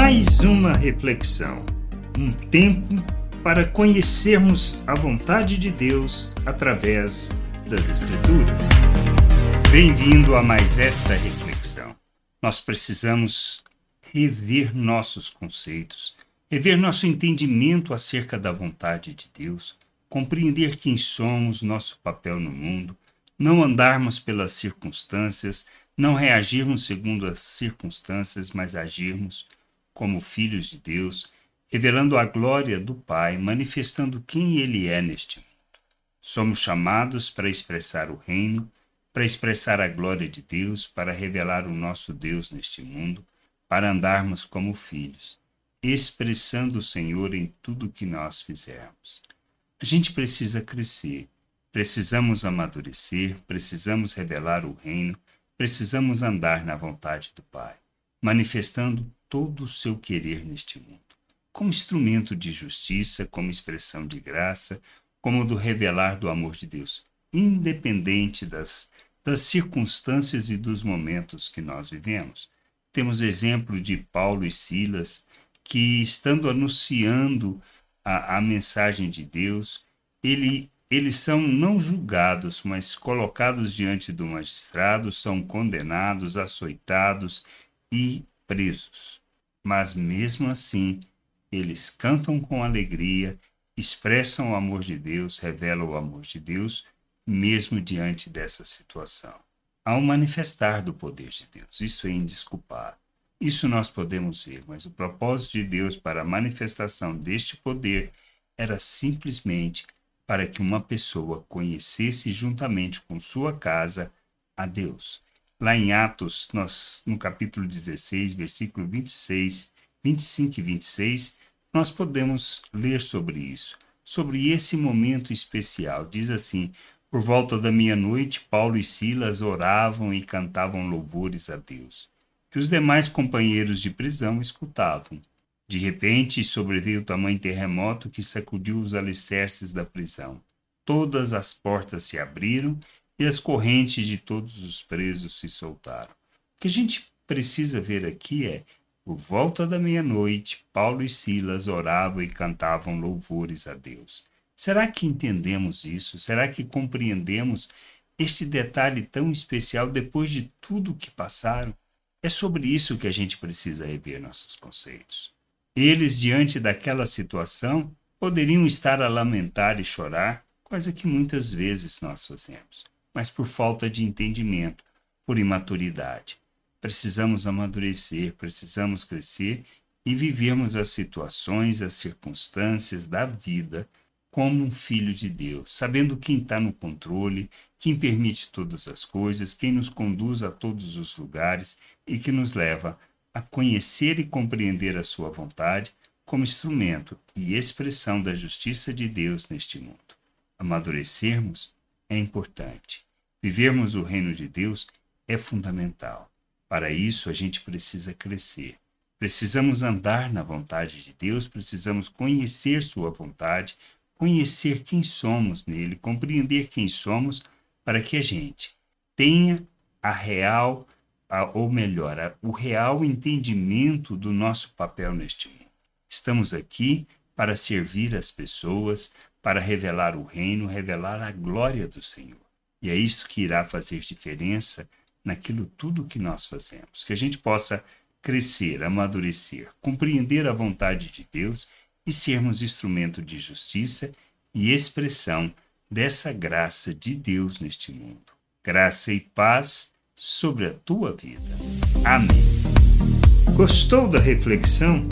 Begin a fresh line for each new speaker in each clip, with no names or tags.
mais uma reflexão, um tempo para conhecermos a vontade de Deus através das Escrituras. Bem-vindo a mais esta reflexão. Nós precisamos rever nossos conceitos, rever nosso entendimento acerca da vontade de Deus, compreender quem somos, nosso papel no mundo, não andarmos pelas circunstâncias, não reagirmos segundo as circunstâncias, mas agirmos como filhos de Deus, revelando a glória do Pai, manifestando quem Ele é neste mundo. Somos chamados para expressar o reino, para expressar a glória de Deus, para revelar o nosso Deus neste mundo, para andarmos como filhos, expressando o Senhor em tudo que nós fizermos. A gente precisa crescer, precisamos amadurecer, precisamos revelar o reino, precisamos andar na vontade do Pai, manifestando todo o seu querer neste mundo, como instrumento de justiça, como expressão de graça, como do revelar do amor de Deus, independente das, das circunstâncias e dos momentos que nós vivemos. Temos exemplo de Paulo e Silas, que, estando anunciando a, a mensagem de Deus, ele, eles são não julgados, mas colocados diante do magistrado, são condenados, açoitados e presos. Mas mesmo assim, eles cantam com alegria, expressam o amor de Deus, revelam o amor de Deus, mesmo diante dessa situação. Um manifestar do poder de Deus, isso é indesculpável. Isso nós podemos ver, mas o propósito de Deus para a manifestação deste poder era simplesmente para que uma pessoa conhecesse juntamente com sua casa a Deus. Lá em Atos, nós, no capítulo 16, versículo 26, 25 e 26, nós podemos ler sobre isso, sobre esse momento especial. Diz assim: Por volta da meia-noite, Paulo e Silas oravam e cantavam louvores a Deus. E os demais companheiros de prisão escutavam. De repente, sobreveio tamanho terremoto que sacudiu os alicerces da prisão. Todas as portas se abriram e as correntes de todos os presos se soltaram. O que a gente precisa ver aqui é, por volta da meia-noite, Paulo e Silas oravam e cantavam louvores a Deus. Será que entendemos isso? Será que compreendemos este detalhe tão especial depois de tudo que passaram? É sobre isso que a gente precisa rever nossos conceitos. Eles, diante daquela situação, poderiam estar a lamentar e chorar, coisa que muitas vezes nós fazemos mas por falta de entendimento, por imaturidade. Precisamos amadurecer, precisamos crescer e vivermos as situações, as circunstâncias da vida como um filho de Deus, sabendo quem está no controle, quem permite todas as coisas, quem nos conduz a todos os lugares e que nos leva a conhecer e compreender a Sua vontade como instrumento e expressão da justiça de Deus neste mundo. Amadurecermos é importante. Vivermos o reino de Deus é fundamental. Para isso, a gente precisa crescer. Precisamos andar na vontade de Deus, precisamos conhecer Sua vontade, conhecer quem somos nele, compreender quem somos, para que a gente tenha a real, a, ou melhor, a, o real entendimento do nosso papel neste mundo. Estamos aqui para servir as pessoas, para revelar o reino, revelar a glória do Senhor. E é isso que irá fazer diferença naquilo tudo que nós fazemos. Que a gente possa crescer, amadurecer, compreender a vontade de Deus e sermos instrumento de justiça e expressão dessa graça de Deus neste mundo. Graça e paz sobre a tua vida. Amém. Gostou da reflexão?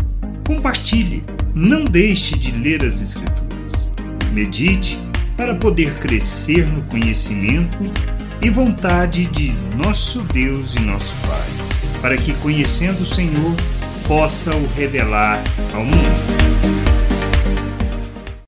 Compartilhe. Não deixe de ler as Escrituras. Medite para poder crescer no conhecimento e vontade de nosso Deus e nosso Pai, para que, conhecendo o Senhor, possa o revelar ao mundo.